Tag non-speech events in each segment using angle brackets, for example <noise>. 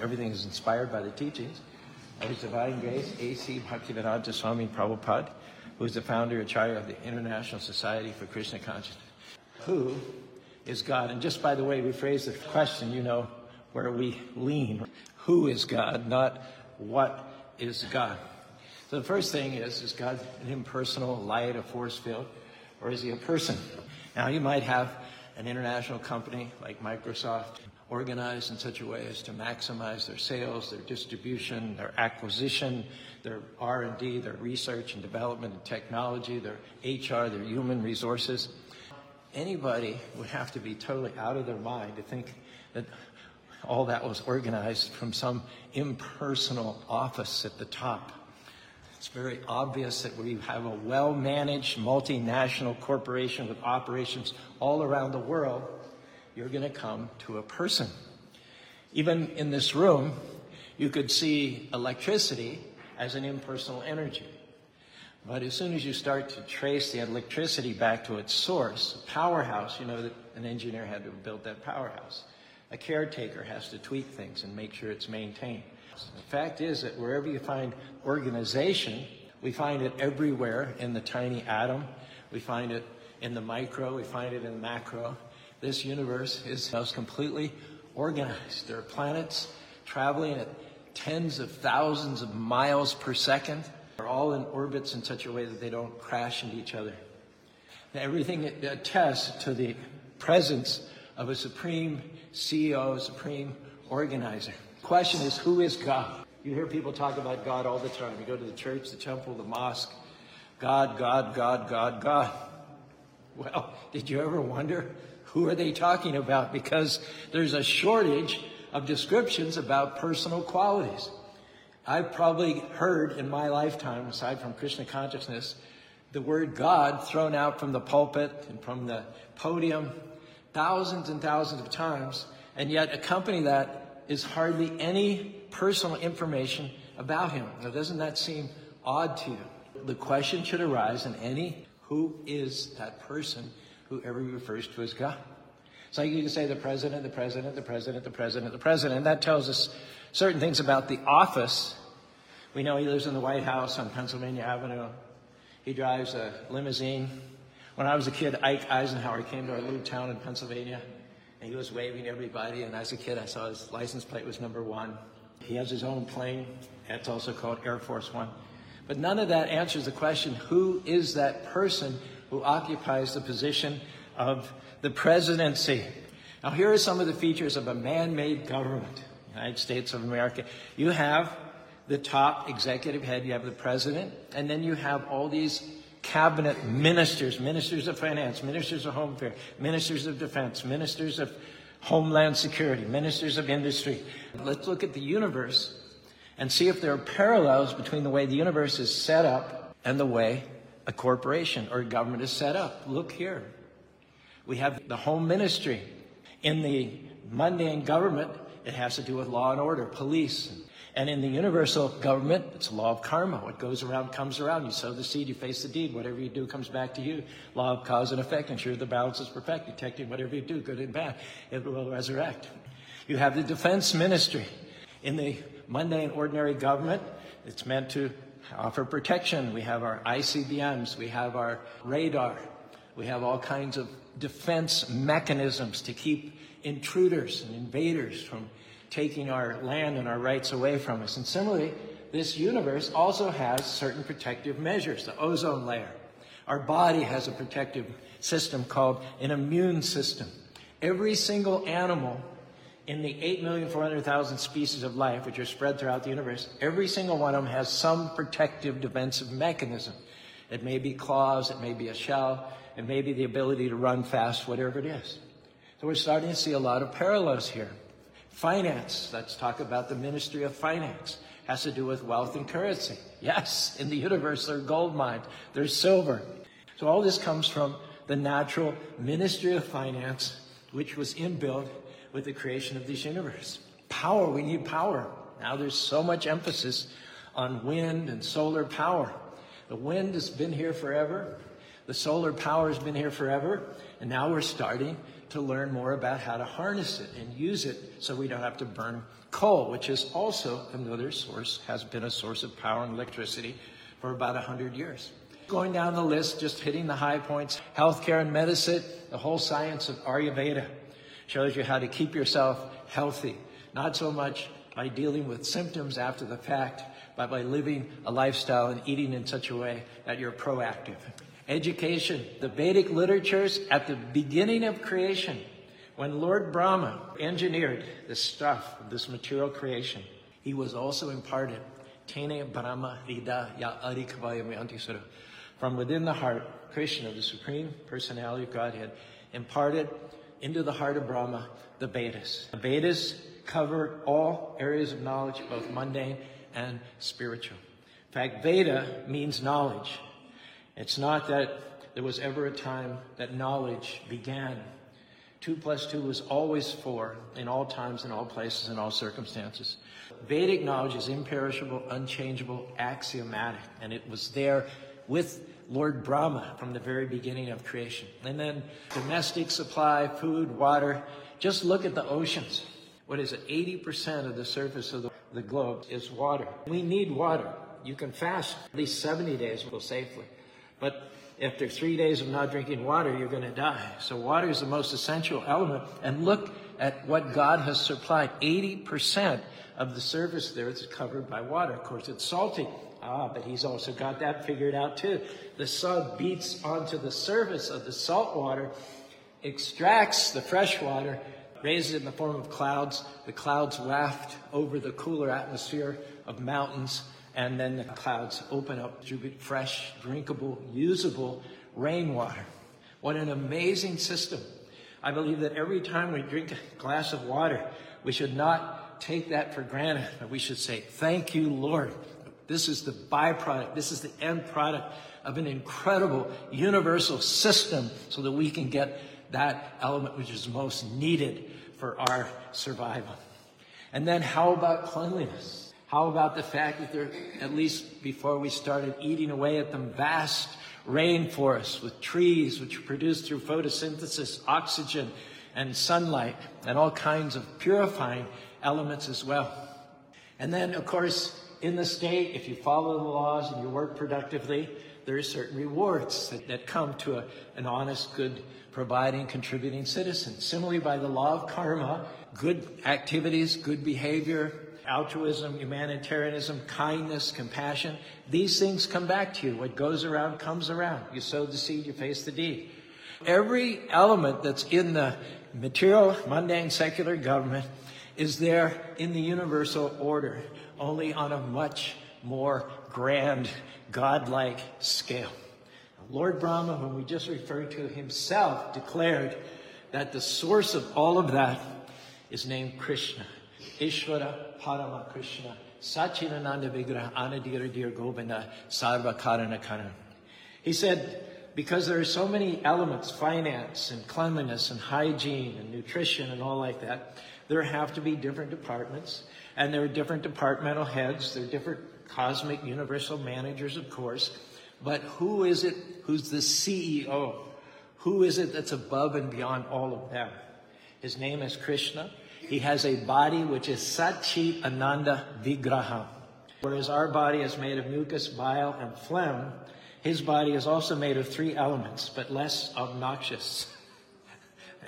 Everything is inspired by the teachings of His Divine Grace, A.C. Bhaktivedanta Swami Prabhupada, who is the founder and chair of the International Society for Krishna Consciousness. Who is God? And just by the way we phrase the question, you know where we lean. Who is God, not what is God? So the first thing is, is God an impersonal light, a force field, or is he a person? Now you might have an international company like Microsoft organized in such a way as to maximize their sales, their distribution, their acquisition, their R&D, their research and development and technology, their HR, their human resources. Anybody would have to be totally out of their mind to think that all that was organized from some impersonal office at the top. It's very obvious that we have a well managed multinational corporation with operations all around the world. You're going to come to a person. Even in this room, you could see electricity as an impersonal energy. But as soon as you start to trace the electricity back to its source, a powerhouse, you know that an engineer had to build that powerhouse. A caretaker has to tweak things and make sure it's maintained. The fact is that wherever you find organization, we find it everywhere in the tiny atom. We find it in the micro. We find it in the macro. This universe is most completely organized. There are planets traveling at tens of thousands of miles per second. They're all in orbits in such a way that they don't crash into each other. Everything attests to the presence of a supreme CEO, supreme organizer. Question is, who is God? You hear people talk about God all the time. You go to the church, the temple, the mosque. God, God, God, God, God. Well, did you ever wonder who are they talking about? Because there's a shortage of descriptions about personal qualities. I've probably heard in my lifetime, aside from Krishna consciousness, the word God thrown out from the pulpit and from the podium thousands and thousands of times, and yet accompany that is hardly any personal information about him. Now, doesn't that seem odd to you? The question should arise in any who is that person who ever refers to as God. So you can say the president, the president, the president, the president, the president. That tells us certain things about the office. We know he lives in the White House on Pennsylvania Avenue. He drives a limousine. When I was a kid, Ike Eisenhower came to our little town in Pennsylvania, and he was waving to everybody. And as a kid, I saw his license plate was number one. He has his own plane. It's also called Air Force One. But none of that answers the question who is that person who occupies the position of the presidency? Now, here are some of the features of a man made government, United States of America. You have the top executive head, you have the president, and then you have all these cabinet ministers, ministers of finance, ministers of home affairs, ministers of defense, ministers of homeland security, ministers of industry. Let's look at the universe and see if there are parallels between the way the universe is set up and the way a corporation or a government is set up. Look here. We have the home ministry. In the mundane government, it has to do with law and order, police. And in the universal government, it's law of karma. What goes around comes around. You sow the seed, you face the deed. Whatever you do comes back to you. Law of cause and effect. Ensure the balance is perfect. Detecting whatever you do, good and bad, it will resurrect. You have the defense ministry. In the mundane, ordinary government, it's meant to offer protection. We have our ICBMs, we have our radar, we have all kinds of defense mechanisms to keep intruders and invaders from taking our land and our rights away from us. And similarly, this universe also has certain protective measures, the ozone layer. Our body has a protective system called an immune system. Every single animal in the 8,400,000 species of life which are spread throughout the universe, every single one of them has some protective defensive mechanism. It may be claws, it may be a shell, it may be the ability to run fast, whatever it is. So we're starting to see a lot of parallels here. Finance, let's talk about the Ministry of Finance, has to do with wealth and currency. Yes, in the universe there's gold mines, there's silver. So all this comes from the natural Ministry of Finance, which was inbuilt with the creation of this universe. Power, we need power. Now there's so much emphasis on wind and solar power. The wind has been here forever. The solar power has been here forever. And now we're starting to learn more about how to harness it and use it so we don't have to burn coal, which is also another source, has been a source of power and electricity for about 100 years. Going down the list, just hitting the high points, healthcare and medicine, the whole science of Ayurveda shows you how to keep yourself healthy, not so much by dealing with symptoms after the fact, but by living a lifestyle and eating in such a way that you're proactive. Education, the Vedic literatures at the beginning of creation, when Lord Brahma engineered the stuff this material creation, he was also imparted Tene Brahma Rida Ya Arikavayam From within the heart, Krishna, the Supreme Personality of Godhead, imparted into the heart of Brahma the Vedas. The Vedas cover all areas of knowledge, both mundane and spiritual. In fact, Veda means knowledge. It's not that there was ever a time that knowledge began. Two plus two was always four in all times, in all places, in all circumstances. Vedic knowledge is imperishable, unchangeable, axiomatic, and it was there with Lord Brahma from the very beginning of creation. And then domestic supply, food, water. Just look at the oceans. What is it? 80% of the surface of the, globe is water. We need water. You can fast at least 70 days go safely. But after three days of not drinking water, you're going to die. So water is the most essential element. And look at what God has supplied. 80% of the surface there is covered by water. Of course, it's salty. Ah, but he's also got that figured out too. The sun beats onto the surface of the salt water, extracts the fresh water, raises it in the form of clouds. The clouds waft over the cooler atmosphere of mountains and then the clouds open up to fresh, drinkable, usable rainwater. What an amazing system. I believe that every time we drink a glass of water, we should not take that for granted, but we should say, Thank you, Lord. This is the byproduct, this is the end product of an incredible universal system so that we can get that element which is most needed for our survival. And then, how about cleanliness? How about the fact that there, at least before we started eating away at them, vast rainforests with trees which produce through photosynthesis oxygen and sunlight and all kinds of purifying elements as well. And then, of course, in the state, if you follow the laws and you work productively, there are certain rewards that, that come to a, an honest, good, providing, contributing citizen. Similarly, by the law of karma, good activities, good behavior, altruism, humanitarianism, kindness, compassion, these things come back to you. What goes around comes around. You sow the seed, you face the deed. Every element that's in the material, mundane, secular government is there in the universal order, only on a much more grand, godlike scale. Lord Brahma, whom we just referred to himself, declared that the source of all of that is named Krishna. Ishvara Parama Krishna, Sachinananda Vigraha Anadira Dir Govinda Sarva Karana Karan. He said, because there are so many elements, finance and cleanliness and hygiene and nutrition and all like that, there have to be different departments and there are different departmental heads, there are different cosmic universal managers, of course. But who is it who's the CEO? Who is it that's above and beyond all of them? His name is Krishna. He has a body which is Satchit Ananda Vigraha. Whereas our body is made of mucus, bile, and phlegm, his body is also made of three elements, but less obnoxious. <laughs>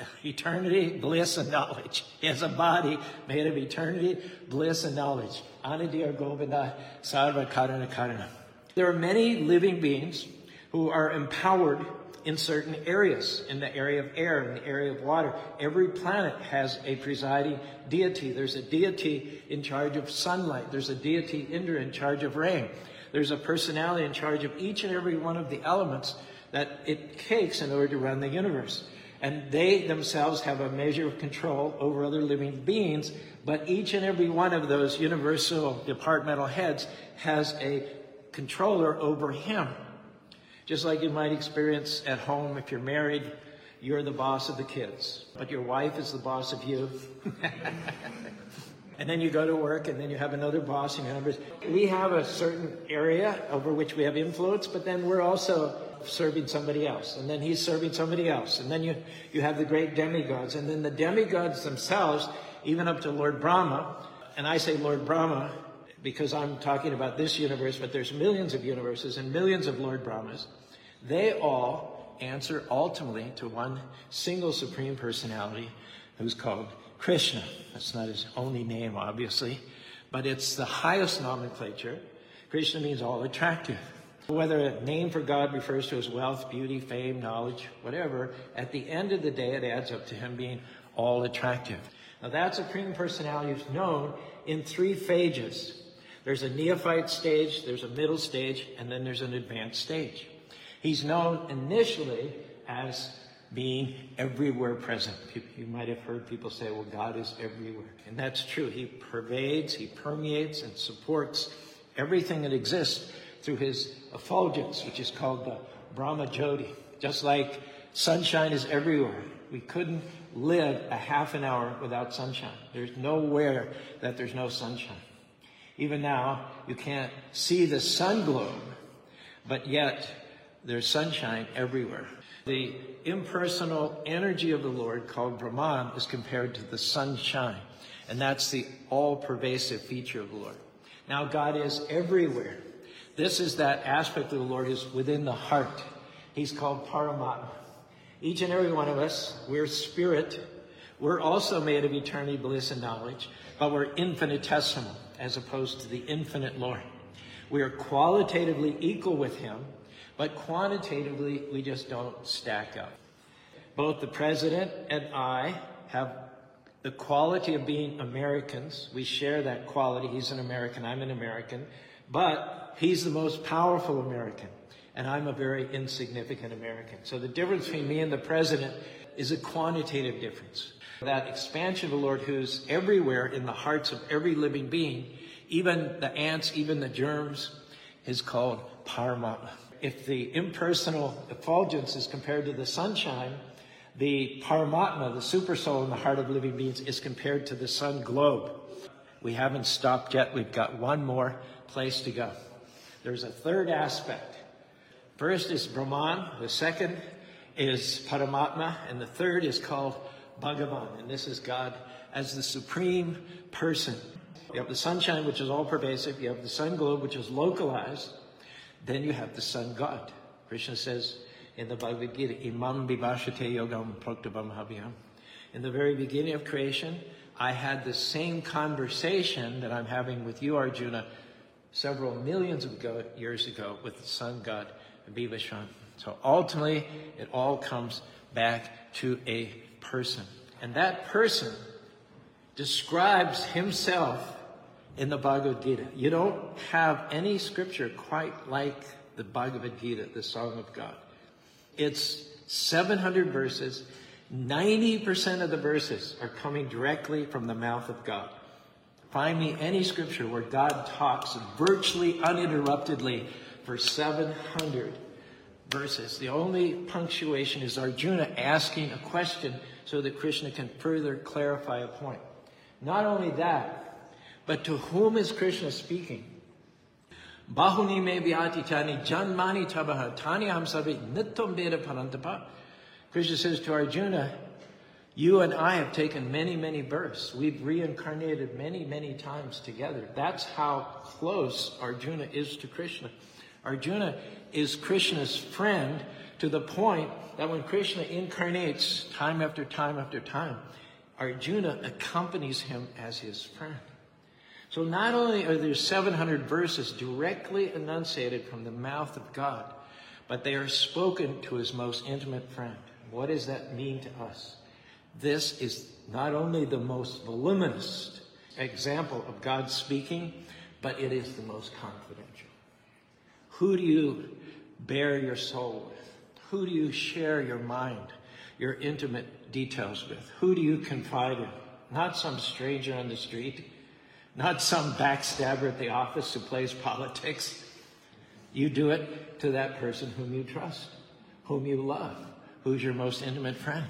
<laughs> eternity, bliss, and knowledge. He has a body made of eternity, bliss, and knowledge. Anadir Govinda Sarva Karana Karana. There are many living beings who are empowered in certain areas, in the area of air, in the area of water. Every planet has a presiding deity. There's a deity in charge of sunlight. There's a deity, Indra, in charge of rain. There's a personality in charge of each and every one of the elements that it takes in order to run the universe. And they themselves have a measure of control over other living beings, but each and every one of those universal departmental heads has a controller over him. Just like you might experience at home if you're married, you're the boss of the kids, but your wife is the boss of you. <laughs> and then you go to work, and then you have another boss. And you have, we have a certain area over which we have influence, but then we're also serving somebody else, and then he's serving somebody else, and then you, you have the great demigods, and then the demigods themselves, even up to Lord Brahma, and I say Lord Brahma because I'm talking about this universe, but there's millions of universes and millions of Lord Brahmas. They all answer ultimately to one single supreme personality who's called Krishna. That's not his only name, obviously, but it's the highest nomenclature. Krishna means all attractive. Whether a name for God refers to his wealth, beauty, fame, knowledge, whatever, at the end of the day, it adds up to him being all attractive. Now, that supreme personality is known in three phases. There's a neophyte stage, there's a middle stage, and then there's an advanced stage. He's known initially as being everywhere present. You might have heard people say, well, God is everywhere. And that's true. He pervades, he permeates, and supports everything that exists through his effulgence, which is called the Brahma Jyoti. Just like sunshine is everywhere. We couldn't live a half an hour without sunshine. There's nowhere that there's no sunshine. Even now, you can't see the sun globe, but yet there's sunshine everywhere. The impersonal energy of the Lord, called Brahman, is compared to the sunshine. And that's the all pervasive feature of the Lord. Now, God is everywhere. This is that aspect of the Lord is within the heart. He's called Paramatma. Each and every one of us, we're spirit. We're also made of eternity, bliss, and knowledge, but we're infinitesimal as opposed to the infinite Lord. We are qualitatively equal with Him, but quantitatively, we just don't stack up. Both the president and I have the quality of being Americans. We share that quality. He's an American, I'm an American, but he's the most powerful American and I'm a very insignificant American. So the difference between me and the president is a quantitative difference. That expansion of the Lord who's everywhere in the hearts of every living being, even the ants, even the germs, is called Paramatma. If the impersonal effulgence is compared to the sunshine, the Paramatma, the super soul in the heart of living beings, is compared to the sun globe. We haven't stopped yet. We've got one more place to go. There's a third aspect First is Brahman, the second is Paramatma, and the third is called Bhagavan, and this is God as the supreme person. You have the sunshine, which is all pervasive, you have the sun globe, which is localized, then you have the sun God. Krishna says in the Bhagavad Gita, Imam vivashate yogam proktabam habhyam. In the very beginning of creation, I had the same conversation that I'm having with you, Arjuna, several millions of years ago with the sun God. Vivasvan. So ultimately, it all comes back to a person. And that person describes himself in the Bhagavad Gita. You don't have any scripture quite like the Bhagavad Gita, the Song of God. It's 700 verses. 90% of the verses are coming directly from the mouth of God. Find me any scripture where God talks virtually uninterruptedly for 700 verses. The only punctuation is Arjuna asking a question so that Krishna can further clarify a point. Not only that, but to whom is Krishna speaking? Bahuni me tani janmani tabaha tani hamsavi nittam veda parantapa. Krishna says to Arjuna, you and I have taken many, many births. We've reincarnated many, many times together. That's how close Arjuna is to Krishna. Arjuna is Krishna's friend to the point that when Krishna incarnates time after time after time, Arjuna accompanies him as his friend. So not only are there 700 verses directly enunciated from the mouth of God, but they are spoken to his most intimate friend. What does that mean to us? This is not only the most voluminous example of God speaking, but it is the most confidential. Who do you bear your soul with? Who do you share your mind, your intimate details with? Who do you confide in? Not some stranger on the street, not some backstabber at the office who plays politics. You do it to that person whom you trust, whom you love, who's your most intimate friend.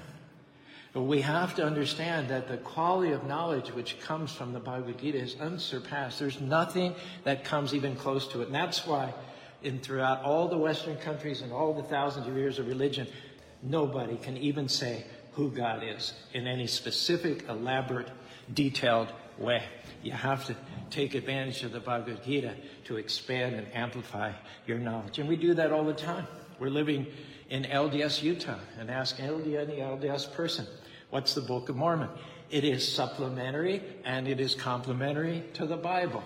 But we have to understand that the quality of knowledge which comes from the Bhagavad Gita is unsurpassed. There's nothing that comes even close to it. And that's why in throughout all the Western countries and all the thousands of years of religion, nobody can even say who God is in any specific, elaborate, detailed way. You have to take advantage of the Bhagavad Gita to expand and amplify your knowledge. And we do that all the time. We're living in LDS, Utah, and ask LDS, any LDS person, what's the Book of Mormon? It is supplementary and it is complementary to the Bible.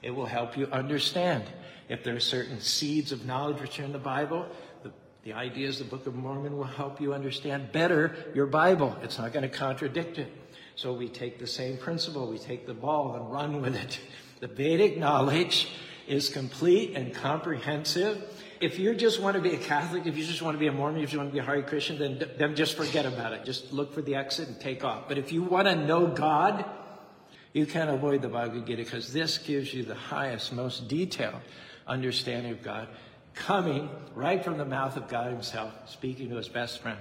It will help you understand. If there are certain seeds of knowledge which are in the Bible, the, the ideas of the Book of Mormon will help you understand better your Bible. It's not going to contradict it. So we take the same principle, we take the ball and run with it. The Vedic knowledge is complete and comprehensive. If you just want to be a Catholic, if you just want to be a Mormon, if you want to be a Hare Christian, then, then just forget about it. Just look for the exit and take off. But if you want to know God, you can't avoid the Bhagavad Gita because this gives you the highest, most detailed understanding of God, coming right from the mouth of God Himself, speaking to His best friend.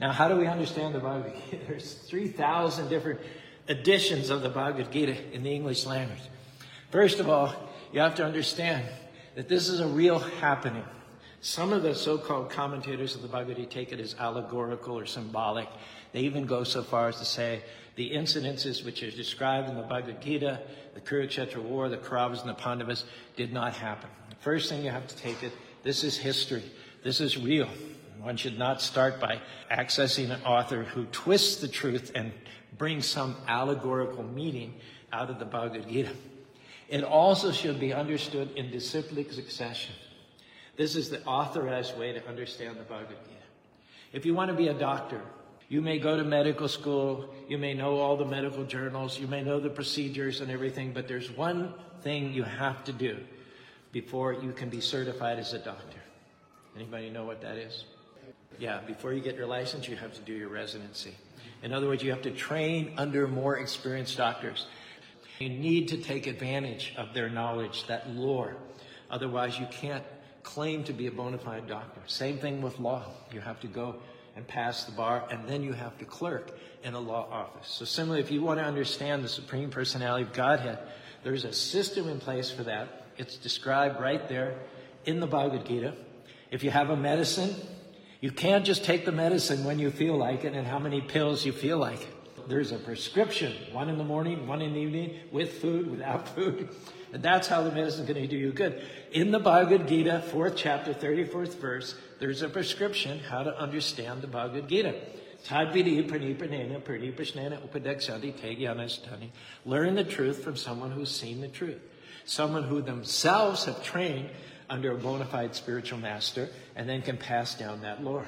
Now, how do we understand the Bhagavad Gita? <laughs> There's 3,000 different editions of the Bhagavad Gita in the English language. First of all, you have to understand that this is a real happening. Some of the so-called commentators of the Bhagavad Gita take it as allegorical or symbolic. They even go so far as to say the incidences which are described in the Bhagavad Gita, the Kurukshetra War, the Kauravas and the Pandavas, did not happen. The first thing you have to take it, this is history. This is real. One should not start by accessing an author who twists the truth and brings some allegorical meaning out of the Bhagavad Gita. It also should be understood in disciplic succession. This is the authorized way to understand the Bhagavad Gita. If you want to be a doctor, you may go to medical school, you may know all the medical journals, you may know the procedures and everything, but there's one thing you have to do before you can be certified as a doctor. Anybody know what that is? Yeah, before you get your license, you have to do your residency. In other words, you have to train under more experienced doctors. You need to take advantage of their knowledge, that lore. Otherwise, you can't claim to be a bona fide doctor. Same thing with law. You have to go and pass the bar, and then you have to clerk in a law office. So, similarly, if you want to understand the Supreme Personality of Godhead, there's a system in place for that. It's described right there in the Bhagavad Gita. If you have a medicine, you can't just take the medicine when you feel like it and how many pills you feel like. There's a prescription, one in the morning, one in the evening, with food, without food. And that's how the medicine is going to do you good. In the Bhagavad Gita, fourth chapter, 34th verse, there's a prescription how to understand the Bhagavad Gita. Learn the truth from someone who's seen the truth. Someone who themselves have trained under a bona fide spiritual master and then can pass down that lore.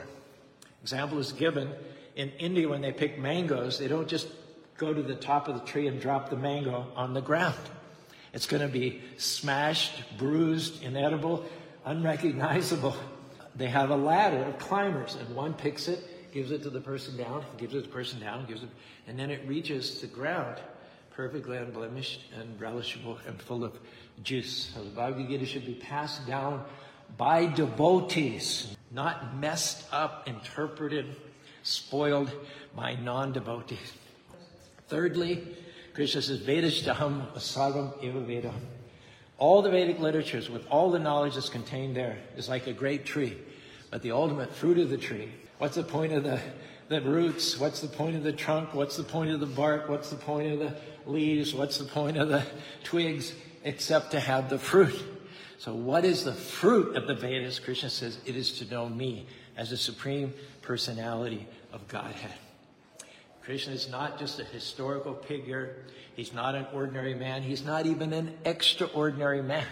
Example is given in India when they pick mangoes, they don't just go to the top of the tree and drop the mango on the ground. It's going to be smashed, bruised, inedible, unrecognizable. They have a ladder of climbers, and one picks it, gives it to the person down, gives it to the person down, gives it, and then it reaches the ground, perfectly unblemished and relishable and full of juice. So the Bhagavad Gita should be passed down by devotees, not messed up, interpreted, spoiled by non devotees. Thirdly, Krishna says, Vedashtaham Asarvam Eva Vedam. All the Vedic literatures, with all the knowledge that's contained there, is like a great tree. But the ultimate fruit of the tree, what's the point of the, the roots? What's the point of the trunk? What's the point of the bark? What's the point of the leaves? What's the point of the twigs? except to have the fruit. So, what is the fruit of the Vedas? Krishna says it is to know me as the supreme personality of Godhead. Krishna is not just a historical figure. He's not an ordinary man. He's not even an extraordinary man.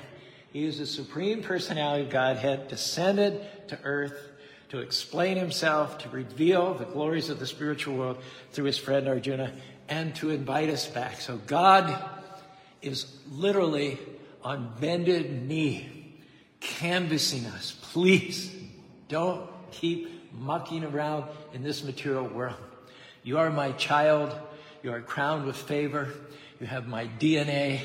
He is the supreme personality of Godhead, descended to earth to explain himself, to reveal the glories of the spiritual world through his friend Arjuna, and to invite us back. So God is literally on bended knee, canvassing us. Please don't keep mucking around in this material world. You are my child. You are crowned with favor. You have my DNA.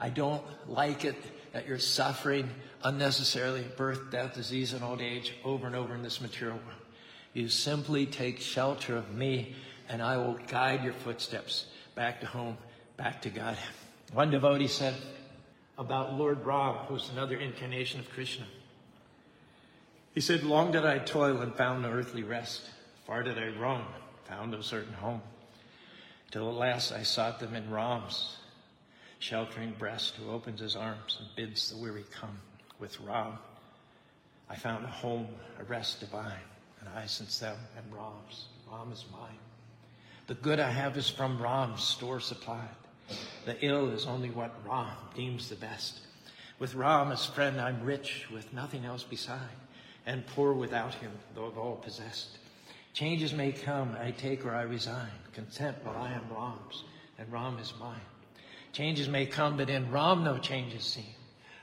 I don't like it that you're suffering unnecessarily birth, death, disease, and old age over and over in this material world. You simply take shelter of me, and I will guide your footsteps back to home, back to God. One devotee said, about Lord Ram, who's another incarnation of Krishna. He said, Long did I toil and found no earthly rest. Far did I roam, found no certain home. Till at last I sought them in Ram's sheltering breast, who opens his arms and bids the weary come. With Ram, I found a home, a rest divine, and I since them am Ram's. Ram is mine. The good I have is from Ram's store supplied. The ill is only what Ram deems the best. With Ram as friend, I'm rich with nothing else beside, and poor without him, though of all possessed. Changes may come, I take or I resign, content while I am Ram's, and Ram is mine. Changes may come, but in Ram no changes seen.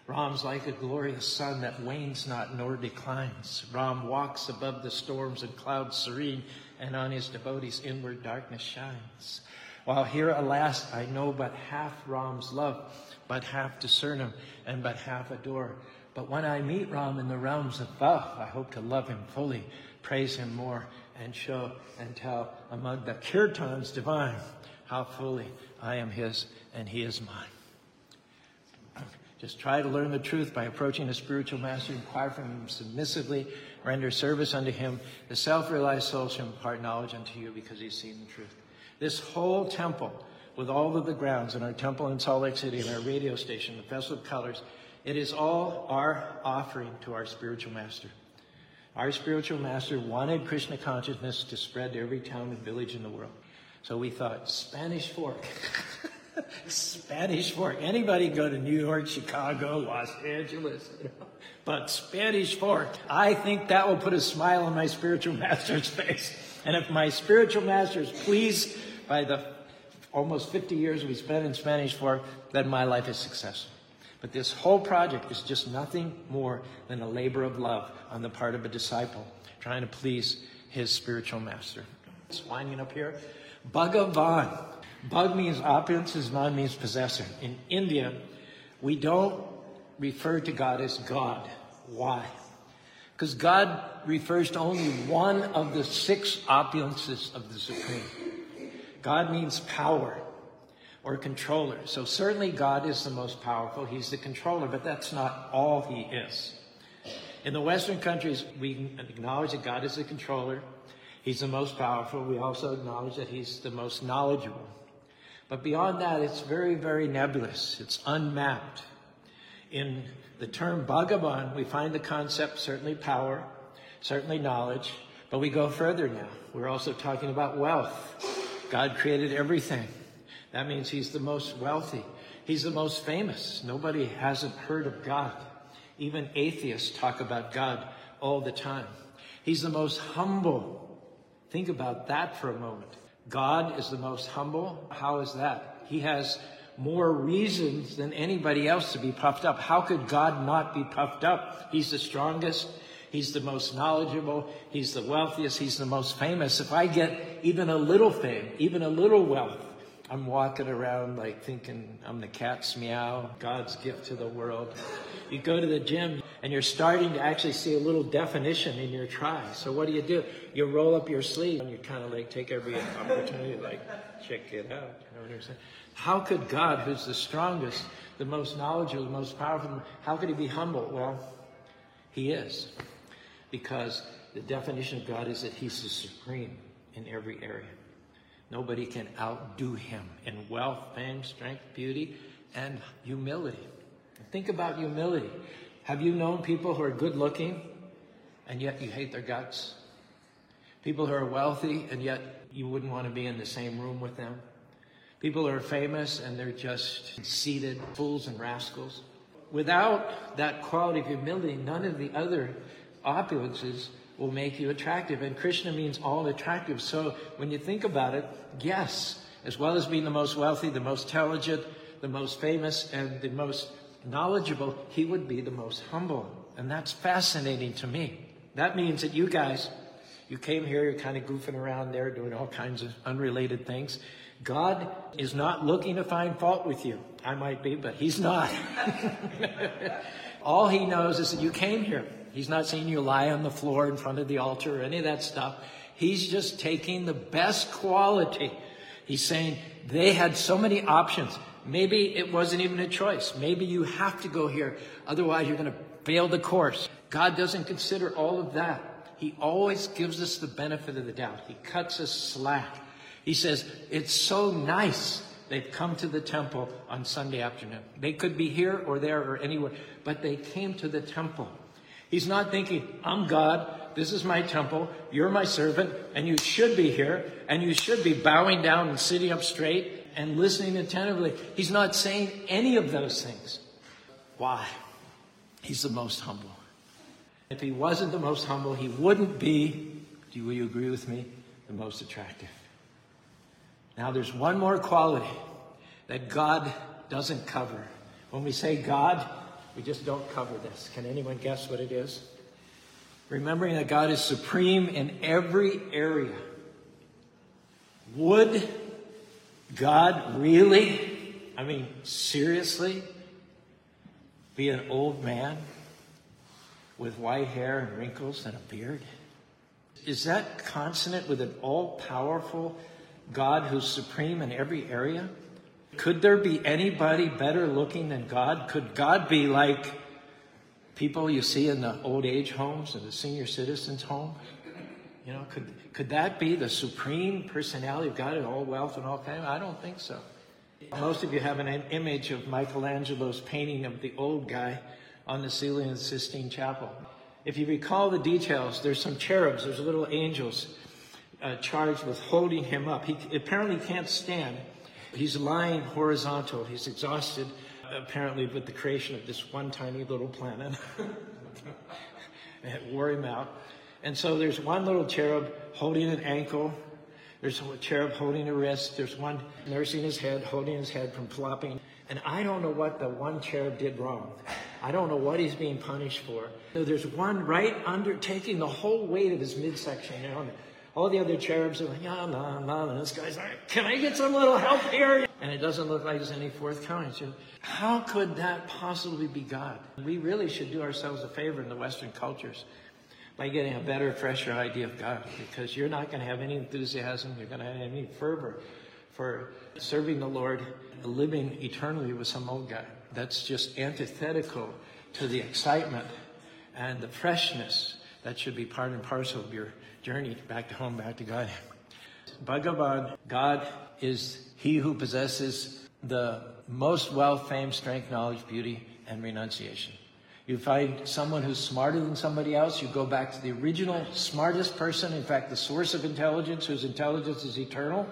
Ram's like a glorious sun that wanes not nor declines. Ram walks above the storms and clouds serene, and on his devotees inward darkness shines. While here, alas, I know but half Ram's love, but half discern him, and but half adore. But when I meet Ram in the realms above, I hope to love him fully, praise him more, and show and tell among the kirtans divine how fully I am his and he is mine. Just try to learn the truth by approaching a spiritual master, inquire from him submissively, render service unto him. The self-realized soul shall impart knowledge unto you because he's seen the truth. This whole temple, with all of the grounds in our temple in Salt Lake City and our radio station, the Festival of Colors, it is all our offering to our spiritual master. Our spiritual master wanted Krishna consciousness to spread to every town and village in the world. So we thought, Spanish Fork. <laughs> Spanish Fork. Anybody go to New York, Chicago, Los Angeles, you know? but Spanish Fork. I think that will put a smile on my spiritual master's <laughs> face. And if my spiritual master is pleased by the almost 50 years we spent in Spanish Fork, then my life is successful. But this whole project is just nothing more than a labor of love on the part of a disciple trying to please his spiritual master. It's winding up here. Bhagavan. Bhag means opulence, Van means possessor. In India, we don't refer to God as God. Why? Because God refers to only one of the six opulences of the Supreme. God means power or controller. So certainly God is the most powerful. He's the controller, but that's not all he is. In the Western countries, we acknowledge that God is the controller. He's the most powerful. We also acknowledge that he's the most knowledgeable. But beyond that, it's very, very nebulous. It's unmapped. In the term Bhagavan, we find the concept certainly power, certainly knowledge, but we go further now. We're also talking about wealth. God created everything. That means he's the most wealthy. He's the most famous. Nobody hasn't heard of God. Even atheists talk about God all the time. He's the most humble. Think about that for a moment. God is the most humble. How is that? He has more reasons than anybody else to be puffed up. How could God not be puffed up? He's the strongest. He's the most knowledgeable. He's the wealthiest. He's the most famous. If I get even a little fame, even a little wealth, I'm walking around like thinking I'm the cat's meow, God's gift to the world. You go to the gym and you're starting to actually see a little definition in your try. So what do you do? You roll up your sleeve and you kind of like take every opportunity, like check it out. You know what I'm saying? How could God, who's the strongest, the most knowledgeable, the most powerful, how could he be humble? Well, he is. Because the definition of God is that he's the supreme in every area. Nobody can outdo him in wealth, fame, strength, beauty, and humility. Think about humility. Have you known people who are good looking and yet you hate their guts? People who are wealthy and yet you wouldn't want to be in the same room with them? People who are famous and they're just conceited fools and rascals? Without that quality of humility, none of the other opulences will make you attractive. And Krishna means all attractive. So when you think about it, yes, as well as being the most wealthy, the most intelligent, the most famous, and the most knowledgeable, he would be the most humble. And that's fascinating to me. That means that you guys, you came here, you're kind of goofing around there, doing all kinds of unrelated things. God is not looking to find fault with you. I might be, but he's not. <laughs> all he knows is that you came here. He's not seeing you lie on the floor in front of the altar or any of that stuff. He's just taking the best quality. He's saying they had so many options. Maybe it wasn't even a choice. Maybe you have to go here. Otherwise, you're going to fail the course. God doesn't consider all of that. He always gives us the benefit of the doubt. He cuts us slack. He says, It's so nice they've come to the temple on Sunday afternoon. They could be here or there or anywhere, but they came to the temple. He's not thinking, I'm God, this is my temple, you're my servant, and you should be here, and you should be bowing down and sitting up straight and listening attentively. He's not saying any of those things. Why? He's the most humble. If he wasn't the most humble, he wouldn't be, do you agree with me, the most attractive. Now, there's one more quality that God doesn't cover. When we say God, we just don't cover this. Can anyone guess what it is? Remembering that God is supreme in every area. Would God really, I mean, seriously, be an old man with white hair and wrinkles and a beard? Is that consonant with an all powerful God who's supreme in every area? Could there be anybody better looking than God? Could God be like people you see in the old age homes and the senior citizens' home? You know, could, could that be the supreme personality of God in all wealth and all kind? I don't think so. Most of you have an image of Michelangelo's painting of the old guy on the ceiling of the Sistine Chapel. If you recall the details, there's some cherubs, there's little angels uh, charged with holding him up. He apparently can't stand. He's lying horizontal. He's exhausted, apparently, with the creation of this one tiny little planet. <laughs> it wore him out. And so there's one little cherub holding an ankle. There's a cherub holding a wrist. There's one nursing his head, holding his head from flopping. And I don't know what the one cherub did wrong. I don't know what he's being punished for. So there's one right under, taking the whole weight of his midsection. You know, all the other cherubs are like, yeah, no, no. And this guy's like, can I get some little help here? And it doesn't look like there's any forthcoming. So how could that possibly be God? We really should do ourselves a favor in the Western cultures by getting a better, fresher idea of God because you're not going to have any enthusiasm, you're going to have any fervor for serving the Lord, living eternally with some old guy. That's just antithetical to the excitement and the freshness that should be part and parcel of your journey back to home, back to God. Bhagavan, God is he who possesses the most wealth, fame, strength, knowledge, beauty, and renunciation. You find someone who's smarter than somebody else, you go back to the original smartest person, in fact, the source of intelligence, whose intelligence is eternal.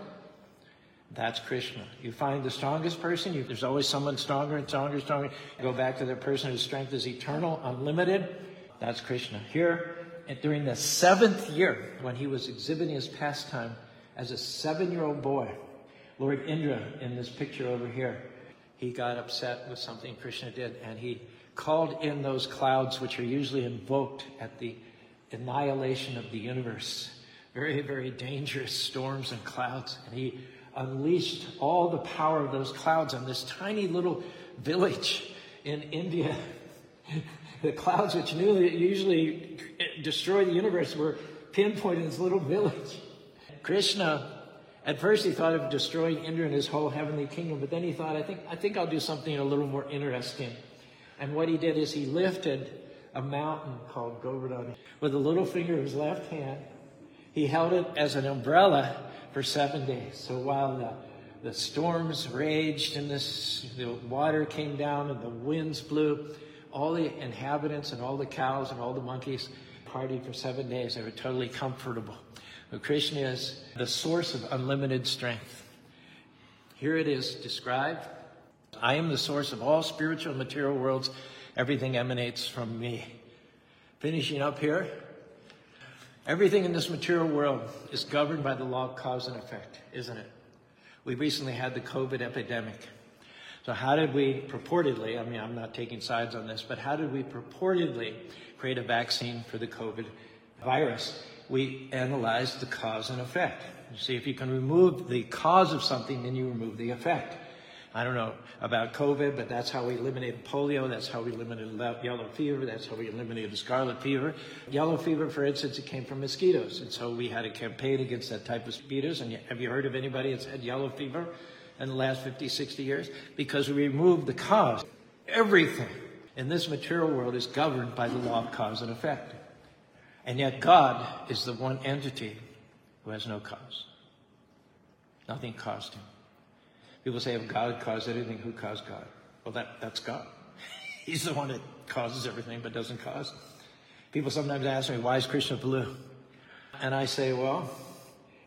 That's Krishna. You find the strongest person, you, there's always someone stronger and stronger and stronger. You go back to the person whose strength is eternal, unlimited. That's Krishna. Here, during the seventh year, when he was exhibiting his pastime as a seven year old boy, Lord Indra, in this picture over here, he got upset with something Krishna did, and he called in those clouds which are usually invoked at the annihilation of the universe. Very, very dangerous storms and clouds. And he unleashed all the power of those clouds on this tiny little village in India <laughs> the clouds, which usually destroy the universe, were pinpointed in this little village. Krishna, at first he thought of destroying Indra and his whole heavenly kingdom, but then he thought, I think, I think I'll do something a little more interesting. And what he did is he lifted a mountain called Govardhan with a little finger of his left hand. He held it as an umbrella for seven days. So while the, the storms raged and this, the water came down and the winds blew, all the inhabitants and all the cows and all the monkeys partied for seven days. They were totally comfortable. But Krishna is the source of unlimited strength. Here it is described I am the source of all spiritual and material worlds. Everything emanates from me. Finishing up here, everything in this material world is governed by the law of cause and effect, isn't it? We recently had the COVID epidemic. So, how did we purportedly, I mean, I'm not taking sides on this, but how did we purportedly create a vaccine for the COVID virus? We analyzed the cause and effect. You see, if you can remove the cause of something, then you remove the effect. I don't know about COVID, but that's how we eliminated polio. That's how we eliminated yellow fever. That's how we eliminated scarlet fever. Yellow fever, for instance, it came from mosquitoes. And so we had a campaign against that type of mosquitoes. And have you heard of anybody that's had yellow fever? In the last 50, 60 years? Because we removed the cause. Everything in this material world is governed by the law of cause and effect. And yet God is the one entity who has no cause. Nothing caused him. People say, if God caused anything, who caused God? Well, that, that's God. <laughs> He's the one that causes everything but doesn't cause. People sometimes ask me, why is Krishna blue? And I say, well,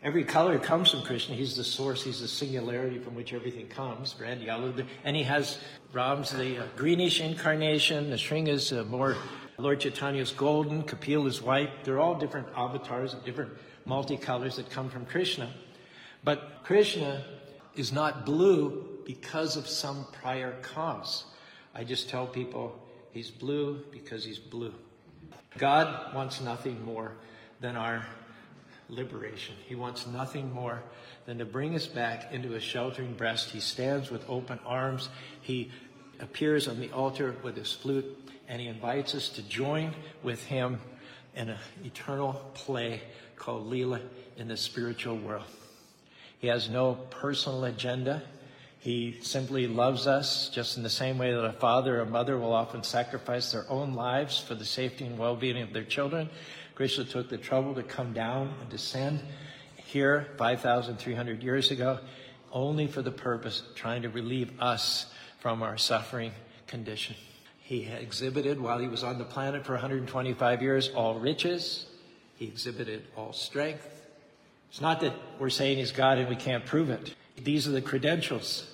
every color comes from Krishna. He's the source. He's the singularity from which everything comes. Red, yellow. And he has Ram's the uh, greenish incarnation. The Shring is uh, more, Lord Chaitanya is golden. Kapil is white. They're all different avatars of different multicolors that come from Krishna. But Krishna is not blue because of some prior cause. I just tell people he's blue because he's blue. God wants nothing more than our liberation. He wants nothing more than to bring us back into a sheltering breast. He stands with open arms. He appears on the altar with his flute, and he invites us to join with him in an eternal play called Leela in the spiritual world. He has no personal agenda. He simply loves us just in the same way that a father or mother will often sacrifice their own lives for the safety and well-being of their children. Krishna took the trouble to come down and descend here 5,300 years ago only for the purpose of trying to relieve us from our suffering condition. He exhibited while he was on the planet for 125 years all riches. He exhibited all strength. It's not that we're saying he's God and we can't prove it. These are the credentials.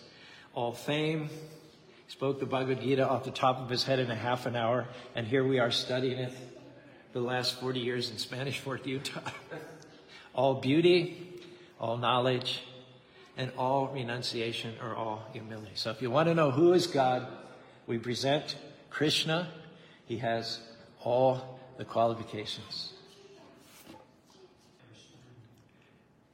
All fame. He spoke the Bhagavad Gita off the top of his head in a half an hour, and here we are studying it the last 40 years in Spanish Fork Utah. <laughs> all beauty, all knowledge, and all renunciation or all humility. So if you want to know who is God, we present Krishna. He has all the qualifications.